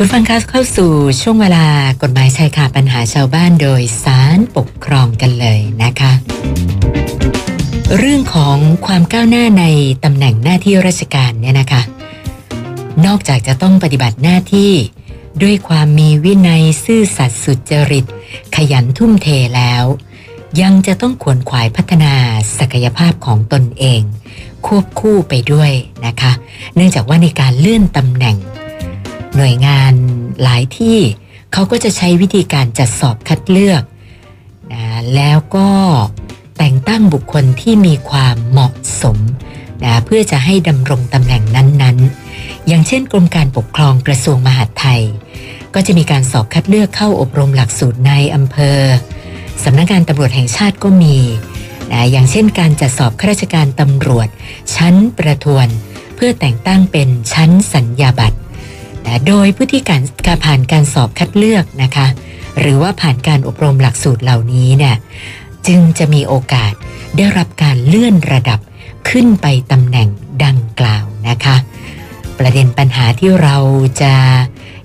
คุณฟังคะเข้าสู่ช่วงเวลากฎหมายชายคาปัญหาชาวบ้านโดยสารปกครองกันเลยนะคะ เรื่องของความก้าวหน้าในตำแหน่งหน้าที่ราชการเนี่ยนะคะ นอกจากจะต้องปฏิบัติหน้าที่ด้วยความมีวินัยซื่อสัตย์สุจริต ขยันทุ่มเทแล้ว ยังจะต้องขวนขวายพัฒนาศักยภาพของตนเอง ควบคู่ไปด้วยนะคะ เนื่องจากว่าในการเลื่อนตำแหน่ง หน่วยงานหลายที่เขาก็จะใช้วิธีการจัดสอบคัดเลือกนะแล้วก็แต่งตั้งบุคคลที่มีความเหมาะสมนะเพื่อจะให้ดำรงตำแหน่งนั้นๆ อย่างเช่น กรมการปกครองกระทรวงมหาดไทย ก็จะมีการสอบคัดเลือกเข้าอบรมหลักสูตรในอำเภอสำนักงานตำรวจแห่งชาติก็มีนะอย่างเช่นการจัดสอบข้าราชการตำรวจ ชั้นประทวน เพื่อแต่งตั้งเป็นชั้นสัญญาบัตร นะโดยผู้ที่การการผ่านการสอบคัดเลือกนะคะ หรือว่าผ่านการอบรมหลักสูตรเหล่านี้เนี่ยจึงจะมีโอกาสได้รับการเลื่อนระดับขึ้นไปตำแหน่งดังกล่าวนะคะ ประเด็นปัญหาที่เราจะ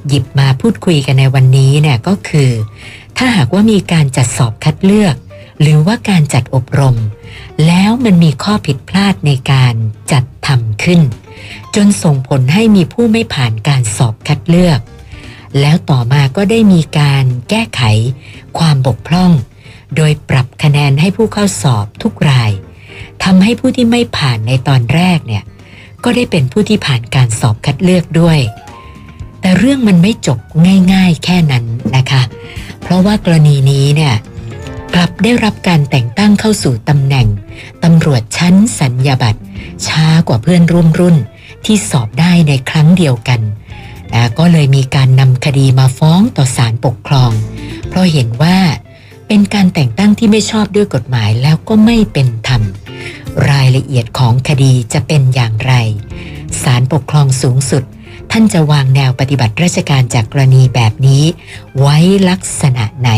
หยิบมาพูดคุยกันในวันนี้เนี่ยก็คือ ถ้าหากว่ามีการจัดสอบคัดเลือก หรือว่าการจัดอบรม แล้วมันมีข้อผิดพลาดในการจัดทำขึ้น จนส่งผลให้มีผู้ไม่ผ่านการสอบคัดเลือก แล้วต่อมาก็ได้มีการแก้ไขความบกพร่อง โดยปรับคะแนนให้ผู้เข้าสอบทุกรายทำให้ผู้ที่ไม่ผ่านในตอนแรกเนี่ยก็ได้เป็นผู้ที่ผ่านการสอบคัดเลือกด้วย แต่เรื่องมันไม่จบง่าย ๆ แค่นั้นนะคะ เพราะว่ากรณีนี้เนี่ยกลับได้รับการแต่งตั้งเข้าสู่ตำแหน่งตำรวจชั้นสัญญาบัตรช้ากว่าเพื่อนร่วมรุ่น ที่สอบได้ในครั้งเดียวกันนะก็เลยมีการนำคดีมาฟ้องต่อศาลปกครอง เพราะเห็นว่าเป็นการแต่งตั้งที่ไม่ชอบด้วยกฎหมายแล้วก็ไม่เป็นธรรม รายละเอียดของคดีจะเป็นอย่างไรศาลปกครองสูงสุด ท่านจะวางแนวปฏิบัติราชการจากกรณีแบบนี้ ไว้ลักษณะไหน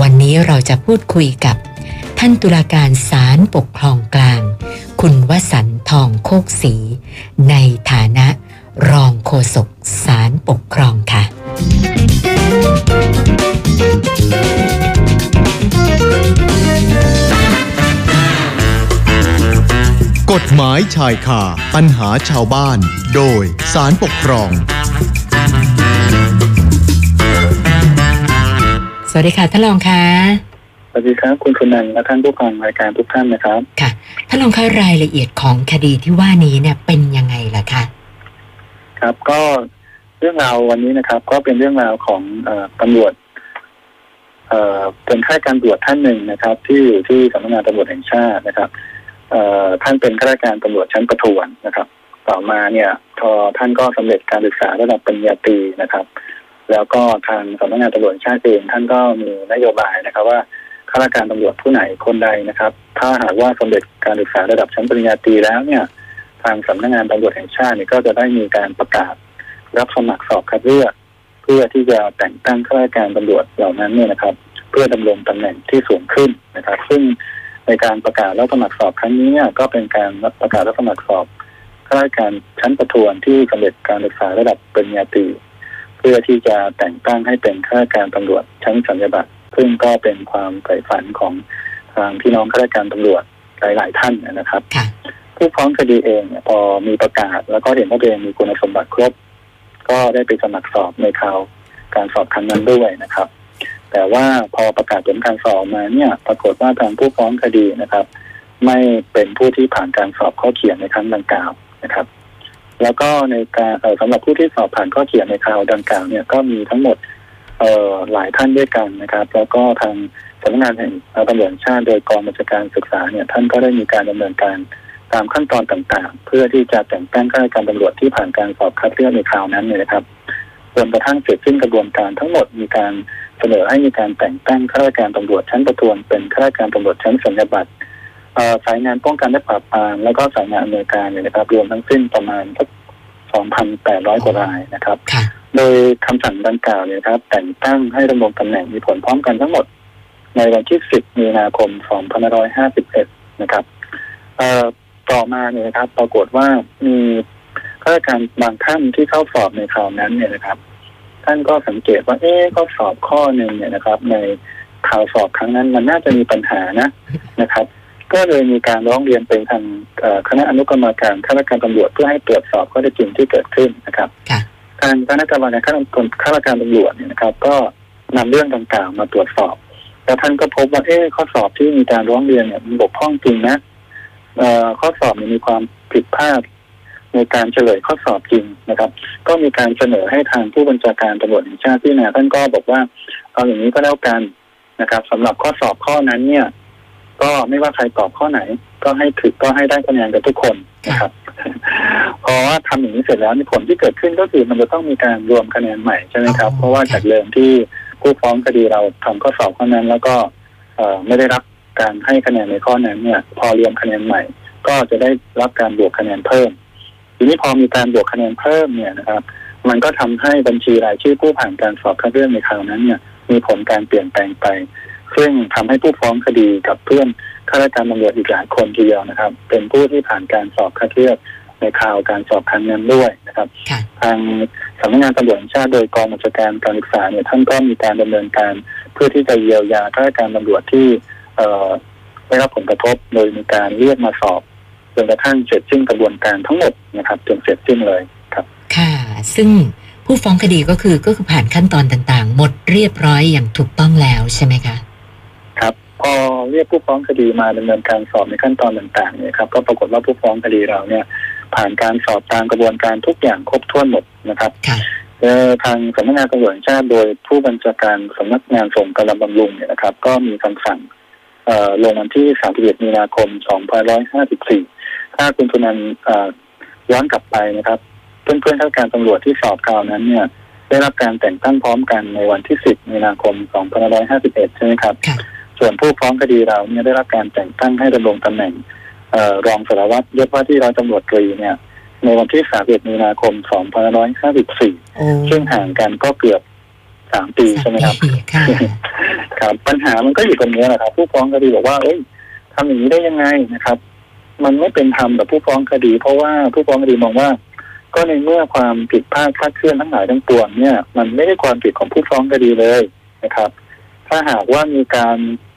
วันนี้เราจะพูดคุยกับ ท่านตุลาการศาลปกครองกลาง คุณวสันต์ทองโคกศรีในฐานะรองโฆษกศาลปกครองค่ะ กฎหมายชายคาปัญหาชาวบ้าน โดยสารปกครอง สวัสดีค่ะท่านรองคะ สวัสดีครับคุณสุนันท์และท่านผู้ฟังรายการทุกท่านนะครับ ค่ะท่านรองคะรายละเอียดของคดีที่ว่านี้เนี่ยเป็นยังไงล่ะคะครับก็เรื่องราววันนี้นะครับ ก็เป็นเรื่องราวของเอ่อตำรวจเอ่อเป็นข้าราชการตำรวจท่านหนึ่งนะครับ ที่อยู่ที่สำนักงานตำรวจแห่งชาตินะครับเอ่อท่านเป็นข้าราชการตำรวจชั้นประทวนนะครับ ต่อมาเนี่ยพอท่านก็สำเร็จการศึกษาระดับปริญญาตรีนะครับ แล้วก็ทางสำนักงานตำรวจแห่งชาติเองท่านก็มีนโยบายนะครับว่า ข้าราชการตำรวจผู้ไหนคนใดนะครับ ถ้าหากว่าสำเร็จการศึกษาระดับชั้นปริญญาตรีแล้วเนี่ยทางสำนักงานตำรวจแห่งชาติเนี่ยก็จะได้มีการประกาศ รับสมัครสอบคัดเลือกเพื่อที่จะแต่งตั้งข้าราชการตำรวจเหล่านั้นเนี่ยนะครับ เพื่อดำรงตำแหน่งที่สูงขึ้นนะครับ ซึ่งในการประกาศรับสมัครสอบครั้งนี้เนี่ยก็เป็นการรับประกาศรับสมัครสอบข้าราชการชั้นประทวนที่สำเร็จการศึกษาระดับปริญญาตรีเพื่อที่จะแต่งตั้งให้เป็นข้าราชการตำรวจชั้นสัญญาบัตร ซึ่งก็เป็นความใฝ่ฝันของทางพี่น้องข้าราชการตำรวจหลาย ๆ ท่านนะครับค่ะผู้ฟ้องคดีเองเนี่ยพอมีประกาศ แล้วก็เห็นว่าตัวเองมีคุณสมบัติครบ ก็ได้ไปสมัครสอบในคราวการสอบครั้งนั้นด้วยนะครับ แต่ว่าพอประกาศผลการสอบมาเนี่ย ปรากฏว่าทางผู้ฟ้องคดีนะครับ ไม่เป็นผู้ที่ผ่านการสอบข้อเขียนในครั้งดังกล่าวนะครับ แล้วก็ในการเอ่อสำหรับผู้ที่สอบผ่านข้อเขียนในคราวดังกล่าวเนี่ยก็มีทั้งหมด เอ่อหลายท่านด้วยกันนะครับ แล้วก็ทางสำนักงานแห่งตำรวจชาติโดยกองบัญชาการศึกษาเนี่ยท่านก็ได้มีการดำเนินการตามขั้นตอนต่างๆ เพื่อที่จะแต่งตั้งข้าราชการตำรวจที่ผ่านการสอบคัดเลือกในคราวนั้นเนี่ยนะครับจนกระทั่งเสร็จสิ้นกระบวนการทั้งหมดมีการเสนอให้มีการแต่งตั้งข้าราชการตำรวจชั้นประทวนเป็นข้าราชการตำรวจชั้นสัญญาบัตรสายงานป้องกันและปราบปรามแล้วก็สายงานอำนวยการเนี่ยนะครับรวมทั้งสิ้นประมาณสัก 2,800 กว่ารายนะครับค่ะโดยคำสั่งดังกล่าวเนี่ยนะครับ แต่งตั้งให้ดำรงตำแหน่งมีผลพร้อมกันทั้งหมด ในวันที่ 10 มีนาคม 2551 นะครับเอ่อต่อมาเนี่ยนะครับ ปรากฏว่ามีข้าราชการบางท่านที่เข้าสอบในคราวนั้นเนี่ยนะครับ ท่านก็สังเกตว่า เอ๊ะข้อสอบข้อหนึ่งเนี่ยนะครับ ในข่าวสอบครั้งนั้นมันน่าจะมีปัญหานะนะครับ ก็เลยมีการร้องเรียนไปทางเอ่อคณะอนุกรรมการข้าราชการตำรวจเพื่อให้ตรวจสอบข้อเท็จจริงที่เกิดขึ้นนะครับค่ะทางคณะกรรมการข้าราชการข้าราชการตำรวจเนี่ยนะครับ ก็นำเรื่องต่างๆ มาตรวจสอบแล้วท่านก็พบว่าเอ๊ะข้อสอบที่มีการร้องเรียนเนี่ยมันบกพร่องจริงนะเอ่อข้อสอบเนี่ยมีความผิดพลาดในการเฉลยข้อสอบจริงนะครับ ก็มีการเสนอให้ทางผู้บัญชาการตำรวจแห่งชาติที่นาท่านก็บอกว่าเอาอย่างนี้ก็แล้วกันนะครับสำหรับข้อสอบข้อนั้นเนี่ย ก็ไม่ว่าใครตอบข้อไหน ก็ให้ถือก็ให้ได้คะแนนกับทุกคนนะครับเพราะว่าทำอย่างนี้เสร็จแล้วนี่ผลที่เกิดขึ้นก็คือมันจะต้องมีการรวมคะแนนใหม่ใช่ไหมครับอ๋อเพราะว่าค่ะจากเดิมที่ผู้ฟ้องคดีเราทำข้อสอบข้อนั้น แล้วก็เอ่อไม่ได้รับการให้คะแนนในข้อนั้นเนี่ย พอรวมคะแนนใหม่ ก็จะได้รับการบวกคะแนนเพิ่ม ทีนี้พอมีการบวกคะแนนเพิ่มเนี่ยนะครับ มันก็ทำให้บัญชีรายชื่อผู้ผ่านการสอบคัดเลือกในคราวนั้นเนี่ย มีผลการเปลี่ยนแปลงไป ซึ่งทำให้ผู้ฟ้องคดีกับเพื่อนข้าราชการตำรวจอีกหลายคนทีเดียวนะครับ เป็นผู้ที่ผ่านการสอบคัดเลือกในข่าวการสอบครั้งนั้นด้วยนะครับค่ะทางสำนักงานตำรวจแห่งชาติโดยกองบัญชาการการศึกษาเนี่ยท่านก็มีการดำเนินการเพื่อที่จะเยียวยาข้าราชการตำรวจที่เอ่อได้รับผลกระทบโดยมีการเรียกมาสอบจนกระทั่งเสร็จสิ้นกระบวนการทั้งหมดนะครับจนเสร็จสิ้นเลยครับ ค่ะ ซึ่งผู้ฟ้องคดีก็คือก็คือผ่านขั้นตอนต่างๆ หมดเรียบร้อยอย่างถูกต้องแล้วใช่ไหมคะครับพอ เรียกผู้ฟ้องคดีมาดำเนินการสอบในขั้นตอนต่างๆเนี่ยครับก็ปรากฏว่าผู้ฟ้องคดีเราเนี่ย ผ่านการสอบตามกระบวนการทุกอย่างครบถ้วนหมดนะครับค่ะเอ่อทางสำนักงานตำรวจแห่งชาติโดยผู้บัญชาการสำนักงานส่งกำลังบำรุงเนี่ยนะครับ ก็มีคำสั่งเอ่อลงวันที่ 31 มีนาคม 2554 ถ้าคุณทุนันท์เอ่อย้อนกลับไปนะครับ เพื่อนๆข้าราชการตำรวจที่สอบคราวนั้นเนี่ย ได้รับการแต่งตั้งพร้อมกันในวันที่ 10 มีนาคม 2551 ใช่ไหมครับค่ะ ส่วนผู้ฟ้องคดีเราเนี่ยได้รับการแต่งตั้งให้ดำรงตำแหน่งเอ่อรองสารวัตรยศว่าที่ร้อยตำรวจตรีเนี่ยในวันที่ 31 มีนาคม 2554โอ้ซึ่งห่างกันก็เกือบสามปีใช่ไหมครับปีค่ะครับปัญหามันก็อยู่ตรงนี้แหละครับ ผู้ฟ้องคดีบอกว่า เอ้ยทำอย่างนี้ได้ยังไงนะครับ มันไม่เป็นธรรมกับผู้ฟ้องคดี เพราะว่าผู้ฟ้องคดีมองว่า ก็ในเมื่อความผิดพลาดคลาดเคลื่อนทั้งหลายทั้งปวงเนี่ย มันไม่ได้ความผิดของผู้ฟ้องคดีเลยนะครับ ถ้าหากว่ามีการเอ่อ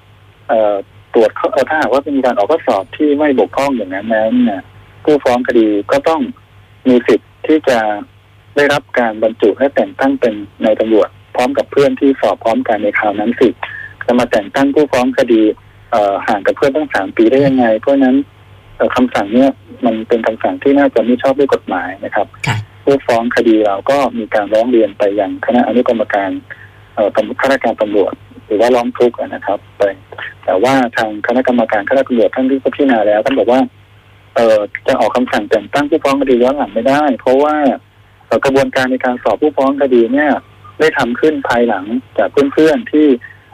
ตรวจข้อเอ่อถ้าหากว่ามีการออกข้อสอบที่ไม่บกพร่องอย่างนั้นแล้วเนี่ยผู้ฟ้องคดีก็ต้องมีสิทธิ์ที่จะได้รับการบรรจุและแต่งตั้งเป็นนายตำรวจพร้อมกับเพื่อนที่สอบพร้อมกันในคราวนั้นสิจะมาแต่งตั้งผู้ฟ้องคดีเอ่อห่างกับเพื่อนตั้งสามปีได้ยังไง เพราะฉะนั้นเอ่อคำสั่งเนี่ยมันเป็นคำสั่งที่น่าจะไม่ชอบด้วยกฎหมายนะครับค่ะผู้ฟ้องคดีเราก็มีการร้องเรียนไปยังคณะอนุกรรมการเอ่อตำรวจข้าราชการตำรวจ หรือว่าร้องทุกข์อะนะครับ ไป แต่ว่าทางคณะกรรมการข้าราชการตำรวจท่านที่พิจารณาแล้วท่านบอกว่า เอ่อจะออกคำสั่งแต่งตั้งผู้ฟ้องคดีย้อนหลังไม่ได้ เพราะว่าเอ่อกระบวนการในการสอบผู้ฟ้องคดีเนี่ย ได้ทำขึ้นภายหลังจากเพื่อนๆที่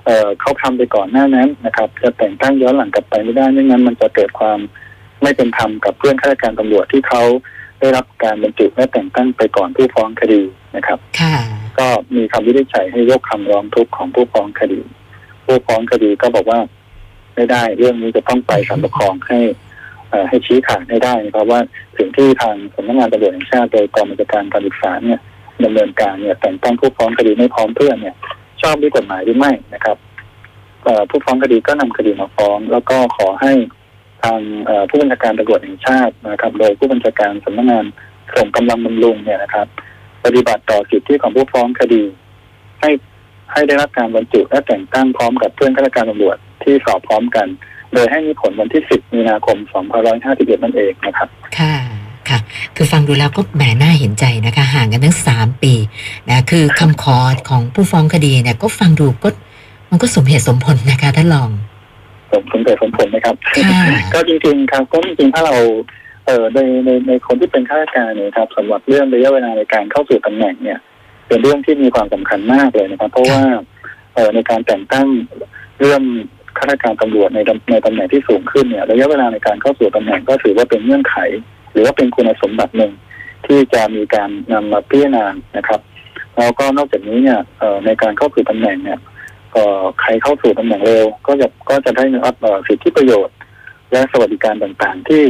เอ่อเขาทำไปก่อนหน้านั้นนะครับ จะแต่งตั้งย้อนหลังกลับไปไม่ได้ไม่งั้นมันจะเกิดความไม่เป็นธรรมกับเพื่อนข้าราชการตำรวจที่เขาได้รับการบรรจุและแต่งตั้งไปก่อนผู้ฟ้องคดีนะครับค่ะก็มีคำวินิจฉัยให้ยกคำร้องทุกข์ของผู้ฟ้องคดี ผู้ฟ้องคดีก็บอกว่า ไม่ได้ เรื่องนี้จะต้องไปศาลปกครองให้ให้ชี้ขาดให้ได้นะครับว่าสิ่งที่ทางสำนักงานตำรวจแห่งชาติโดยกองบัญชาการการศึกษาเนี่ยดำเนินการเนี่ยแต่งตั้งผู้ฟ้องคดีไม่พร้อมเพื่อนเนี่ย ชอบด้วยกฎหมายหรือไม่นะครับผู้ฟ้องคดีก็นำคดีมาฟ้อง แล้วก็ขอให้ทางผู้บัญชาการตำรวจแห่งชาตินะครับ โดยผู้บัญชาการสำนักงานส่งกำลังบำรุงเนี่ยนะครับ ปฏิบัติต่อสิทธิของผู้ฟ้องคดี ให้ให้ได้รับการบรรจุและแต่งตั้งพร้อมกับเพื่อนข้าราชการตำรวจ ที่สอบพร้อมกัน โดยให้มีผลวันที่ 10 มีนาคม 2551 นั่นเองนะครับ ค่ะค่ะ คือฟังดูแล้วก็แหมน่าเห็นใจนะคะ ห่างกันตั้งสามปีนะคือคำขอของผู้ฟ้องคดีเนี่ยก็ฟังดูก็มันก็สมเหตุสมผลนะคะท่านรองสมสมเด็จสมผลนะครับค่ะก็จริงๆครับก็จริงๆถ้าเราเอ่อในในในคนที่เป็นข้าราชการเนี่ยครับสำหรับเรื่องระยะเวลาในการเข้าสู่ตำแหน่งเนี่ย เป็นเรื่องที่มีความสำคัญมากเลยนะครับ เพราะว่าเอ่อในการแต่งตั้งเรื่อง ข้าราชการตำรวจในตำในตำแหน่งที่สูงขึ้นเนี่ยระยะเวลาในการเข้าสู่ตำแหน่งก็ถือว่าเป็นเงื่อนไข หรือว่าเป็นคุณสมบัติหนึ่งที่จะมีการนำมาพิจารณานะครับแล้วก็นอกจากนี้เนี่ยเอ่อในการเข้าสู่ตำแหน่งเนี่ยใครเข้าสู่ตำแหน่งเร็ว ก็จะก็จะได้รับเอ่อสิทธิประโยชน์ และสวัสดิการต่างๆที่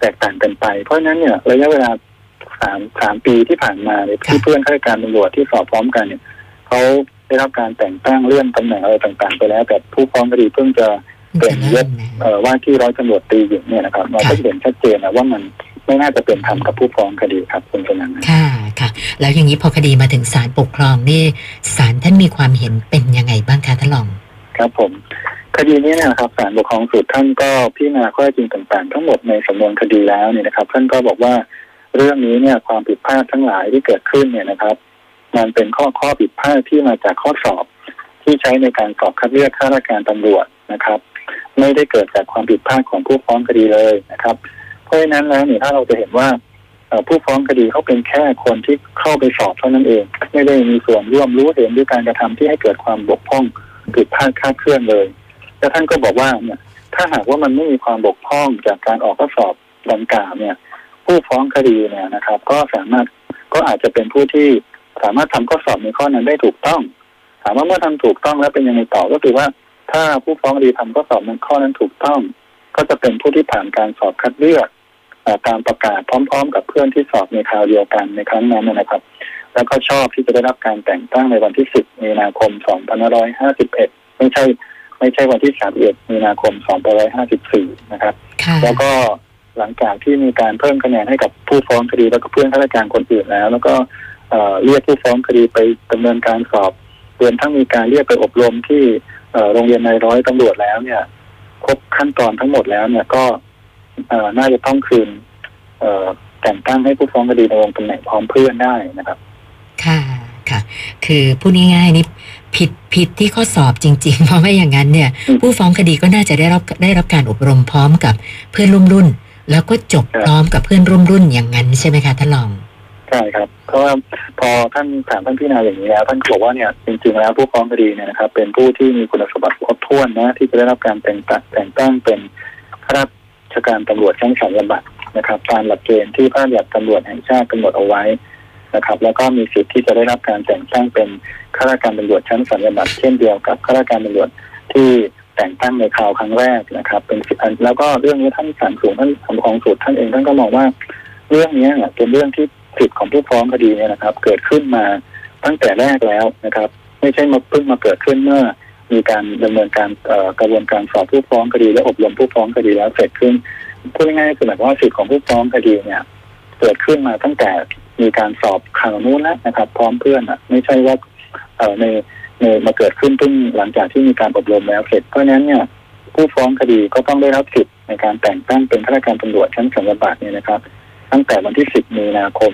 แตกต่างกันไป เพราะฉะนั้นเนี่ยระยะเวลาสามสามปีที่ผ่านมาเนี่ยที่เพื่อนข้าราชการตำรวจที่สอบพร้อมกันเนี่ยเขา ได้รับการแต่งตั้งเลื่อนตำแหน่งอะไรต่าง ๆ ไปแล้ว แต่ผู้ฟ้องคดีเพิ่งจะเพิ่งจะเริ่มนะเอ่อว่าที่ร้อยตำรวจตรีหญิงเนี่ยนะครับเราก็ค่ะเห็นชัดเจนนะว่ามันไม่น่าจะเป็นธรรมกับผู้ฟ้องคดีครับคุณชนันท์ค่ะค่ะ แล้วอย่างนี้พอคดีมาถึงศาลปกครองนี่ศาลท่านมีความเห็นเป็นยังไงบ้างคะท่านรองครับผม คดีนี้เนี่ยนะครับศาลปกครองสูตรท่านก็พิจารณาข้อเท็จจริงต่างๆ ทั้งหมดในสำนวนคดีแล้วเนี่ยนะครับ ท่านก็บอกว่าเรื่องนี้เนี่ยความผิดพลาดทั้งหลายที่เกิดขึ้นเนี่ยนะครับ มันเป็นข้อข้อผิดพลาดที่มาจากข้อสอบ ที่ใช้ในการสอบคัดเลือกข้าราชการตำรวจนะครับ ไม่ได้เกิดจากความผิดพลาดของผู้ฟ้องคดีเลยนะครับ เพราะฉะนั้นแล้วเนี่ยถ้าเราจะเห็นว่าผู้ฟ้องคดีเขาเป็นแค่คนที่เข้าไปสอบเท่านั้นเอง ไม่ได้มีส่วนร่วมรู้เห็นด้วยการกระทำที่ให้เกิดความบกพร่องผิดพลาดคาดเคลื่อนเลยแล้วท่านก็บอกว่าเนี่ยถ้าหากว่ามันไม่มีความบกพร่องจากการออกข้อสอบดังกล่าวเนี่ย ผู้ฟ้องคดีเนี่ยนะครับ ก็สามารถก็อาจจะเป็นผู้ที่ สามารถทำข้อสอบในข้อนั้นได้ถูกต้อง ถามว่าเมื่อทำถูกต้องแล้วเป็นยังไงต่อก็คือว่า ถ้าผู้ฟ้องคดีทำข้อสอบในข้อนั้นถูกต้อง ก็จะเป็นผู้ที่ผ่านการสอบคัดเลือกเอ่อตามประกาศพร้อม ๆ กับเพื่อนที่สอบในคราวเดียวกันในครั้งนั้นนะครับ แล้วก็ชอบที่จะได้รับการแต่งตั้งในวันที่ 10 มีนาคม 2551 ไม่ใช่ไม่ใช่วันที่ 31 มีนาคม 2554 นะครับค่ะแล้วก็หลังจากที่มีการเพิ่มคะแนนให้กับผู้ฟ้องคดีแล้วก็เพื่อนข้าราชการคนอื่นแล้ว แล้วก็ เอ่อเรียกผู้ฟ้องคดีไปดำเนินการสอบรวมทั้งมีการเรียกไปอบรมที่เอ่อโรงเรียนนายร้อยตำรวจแล้วเนี่ย ครบขั้นตอนทั้งหมดแล้วเนี่ยก็เอ่อน่าจะต้องคืนเอ่อแต่งตั้งให้ผู้ฟ้องคดีดำรงตำแหน่งพร้อมเพื่อนได้นะครับ ค่ะค่ะ คือพูดง่ายๆนี่ผิดผิดที่ข้อสอบจริง ๆ เพราะไม่อย่างนั้นเนี่ยอืมผู้ฟ้องคดีก็น่าจะได้รับได้รับการอบรมพร้อมกับเพื่อนร่วมรุ่น แล้วก็จบครับพร้อมกับเพื่อนร่วมรุ่นอย่างนั้นใช่ไหมคะท่านรองใช่ครับ เพราะว่าพอท่านถามท่านพิจารณาอย่างนี้แล้วท่านก็บอกว่าเนี่ยจริงๆแล้วผู้ฟ้องคดีเนี่ยนะครับ เป็นผู้ที่มีคุณสมบัติครบถ้วนนะที่จะได้รับการแต่งตั้งแต่งตั้งเป็นข้าราชการตำรวจชั้นสัญญบัตรนะครับ ตามหลักเกณฑ์ที่พระราชบัญญัติตำรวจแห่งชาติกำหนดเอาไว้นะครับ แล้วก็มีสิทธิ์ที่จะได้รับการแต่งตั้งเป็นข้าราชการตำรวจชั้นสัญญบัตรเช่นเดียวกับข้าราชการตำรวจที่แต่งตั้งในคราวครั้งแรกนะครับ เป็นสิทธิ์อันแล้วก็เรื่องนี้ท่านศาลสูงท่านสำของสูตรท่านเองท่านก็มองว่าเรื่องนี้เนี่ยเป็นเรื่องที่ สิทธิ์ของผู้ฟ้องคดีเนี่ยนะครับ เกิดขึ้นมาตั้งแต่แรกแล้วนะครับ ไม่ใช่มาเพิ่งมาเกิดขึ้นเมื่อ มีการดำเนินการกระบวนการสอบผู้ฟ้องคดีและอบรมผู้ฟ้องคดีแล้วเสร็จขึ้นพูดง่ายๆคือหมายความว่าสิทธิ์ของผู้ฟ้องคดีเนี่ย เกิดขึ้นมาตั้งแต่มีการสอบข่าวนู้นแล้วนะครับ พร้อมเพื่อนอะ ไม่ใช่ว่าเอ่อในในมาเกิดขึ้นเพิ่งหลังจากที่มีการอบรมแล้วเสร็จเพราะนั้นเนี่ย ผู้ฟ้องคดีก็ต้องได้รับสิทธิ์ในการแต่งตั้งเป็นข้าราชการตำรวจชั้นสัญญาบัตรเนี่ยนะครับ ตั้งแต่วันที่ 10 มีนาคม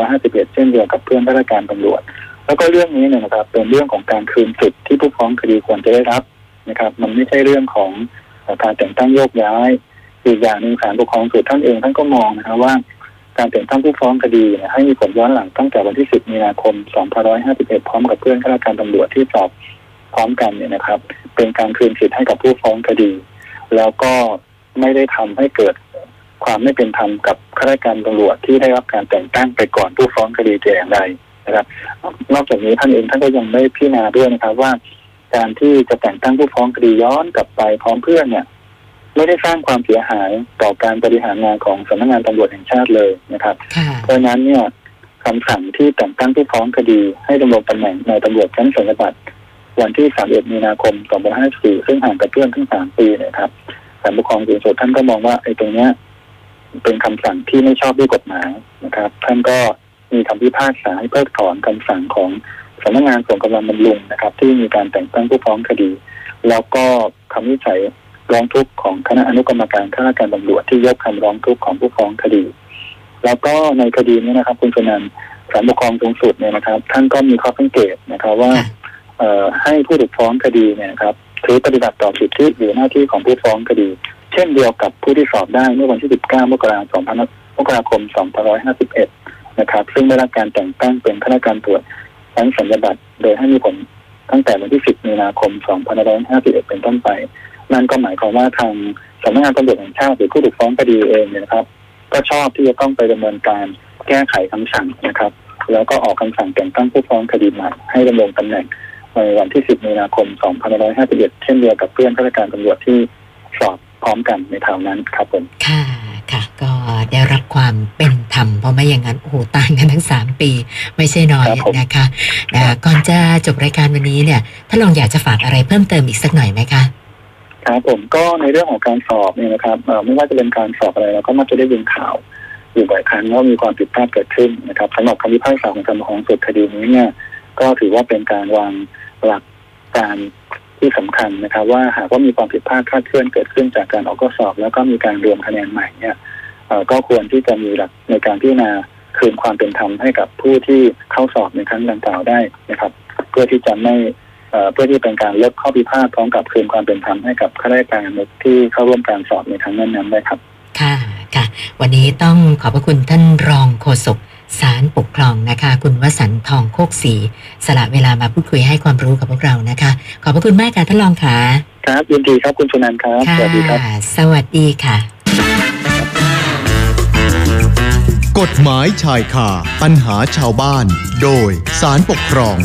2551 เช่นเดียวกับเพื่อนข้าราชการตำรวจ แล้วก็เรื่องนี้เนี่ยนะครับ เป็นเรื่องของการคืนสิทธิ์ที่ผู้ฟ้องคดีควรจะได้รับนะครับ มันไม่ใช่เรื่องของการแต่งตั้งโยกย้ายอีกอย่างหนึ่งศาลปกครองสูตรท่านเองท่านก็มองนะครับว่า การแต่งตั้งผู้ฟ้องคดีให้มีผลย้อนหลังตั้งแต่วันที่ 10 มีนาคม 2551 พร้อมกับเพื่อนข้าราชการตำรวจที่สอบพร้อมกันเนี่ยนะครับ เป็นการคืนสิทธิ์ให้กับผู้ฟ้องคดี แล้วก็ไม่ได้ทำให้เกิด ความไม่เป็นธรรมกับข้าราชการตำรวจที่ได้รับการแต่งตั้งไปก่อนผู้ฟ้องคดีแต่อย่างใดนะครับ นอกจากนี้ท่านเองท่านก็ยังได้พิจารณาด้วยนะครับว่า การที่จะแต่งตั้งผู้ฟ้องคดีย้อนกลับไปพร้อมเพื่อนเนี่ย ไม่ได้สร้างความเสียหายต่อการบริหารงานของสำนักงานตำรวจแห่งชาติเลยนะครับค่ะเพราะฉะนั้นเนี่ยคำสั่งที่แต่งตั้งผู้ฟ้องคดีให้ดำรงตำแหน่งนายตำรวจชั้นสัญญาบัตรวันที่ 31 มีนาคม 2554ซึ่งห่างกับเพื่อนทั้งสามปีเนะครับศาลปกครองสูงสุดท่านก็มองว่าไอ้ตรงเนี้ย เป็นคำสั่งที่ไม่ชอบด้วยกฎหมายนะครับ ท่านก็มีคำพิพากษาให้เพิกถอนคำสั่งของสำนักงานส่งกำลังบำรุงนะครับ ที่มีการแต่งตั้งผู้ฟ้องคดี แล้วก็คำวิจัยร้องทุกข์ของคณะอนุกรรมการข้าราชการตำรวจที่ยกคำร้องทุกข์ของผู้ฟ้องคดี แล้วก็ในคดีนี้นะครับ คุณชนันท์ศาลปกครองสูงสุดเนี่ยนะครับ ท่านก็มีข้อสังเกตนะครับว่าให้ผู้ถูกฟ้องคดีเนี่ยนะครับถือปฏิบัติต่อสิทธิหรือหน้าที่ของผู้ฟ้องคดี เช่นเดียวกับผู้ที่สอบได้เมื่อวันที่ 19 มกราคม2มกราคม2551 นะครับ ซึ่งได้รับการแต่งตั้งเป็นข้าราชการตรวจชั้นสัญญบัตรโดยให้มีผลตั้งแต่วันที่ 10 มีนาคม 2551 เป็นต้นไป นั่นก็หมายความว่าทางสำนักงานตำรวจแห่งชาติหรือผู้ถูกฟ้องคดีเองเนี่ยนะครับ ก็ชอบที่จะต้องไปดำเนินการแก้ไขคำสั่งนะครับ แล้วก็ออกคำสั่งแต่งตั้งผู้ฟ้องคดีใหม่ให้ดำรงตำแหน่งในวันที่ 10 มีนาคม 2551 เช่นเดียวกับเพื่อนข้าราชการตำรวจที่สอบ พร้อมกันในคราวนั้นครับผมค่ะค่ะ ก็ได้รับความเป็นธรรมเพราะไม่อย่างนั้นโอ้โหต่างกันทั้งสามปี ไม่ใช่น้อยครับผมนะคะอ่าก่อนจะจบรายการวันนี้เนี่ยถ้าลองอยากจะฝากอะไรเพิ่มเติมอีกสักหน่อยไหมคะครับผมก็ในเรื่องของการสอบเนี่ยนะครับเอ่อไม่ว่าจะเป็นการสอบอะไรเราก็มักจะได้ยินข่าวอยู่บ่อยครั้งว่ามีความผิดพลาดเกิดขึ้นนะครับสำหรับคำพิพากษาของการปกครองสุดคดีนี้เนี่ย ก็ถือว่าเป็นการวางหลักการ ที่สำคัญนะครับ ว่าหากว่ามีความผิดพลาดคลาดเคลื่อนเกิดขึ้นจากการออกข้อสอบ แล้วก็มีการรวมคะแนนใหม่เนี่ยก็ควรที่จะมีหลักในการพิจารณาคืนความเป็นธรรมให้กับผู้ที่เข้าสอบในครั้งดังกล่าวได้นะครับ เพื่อที่จะไม่เอ่อเพื่อที่เป็นการลดข้อพิพาทพร้อมกับคืนความเป็นธรรมให้กับข้าราชการที่เข้าร่วมการสอบในครั้งนั้นๆได้ครับ ค่ะค่ะ วันนี้ต้องขอบพระคุณท่านรองโฆษก ศาลปกครองนะคะ คุณวสันต์ทองโคกศรีสละเวลามาพูดคุยให้ความรู้กับพวกเรานะคะ ขอบพระคุณมากค่ะท่านรองค่ะครับยินดีครับคุณชนันท์ครับค่ะสวัสดีครับสวัสดีค่ะ กฎหมายชายคาปัญหาชาวบ้าน โดยสารปกครอง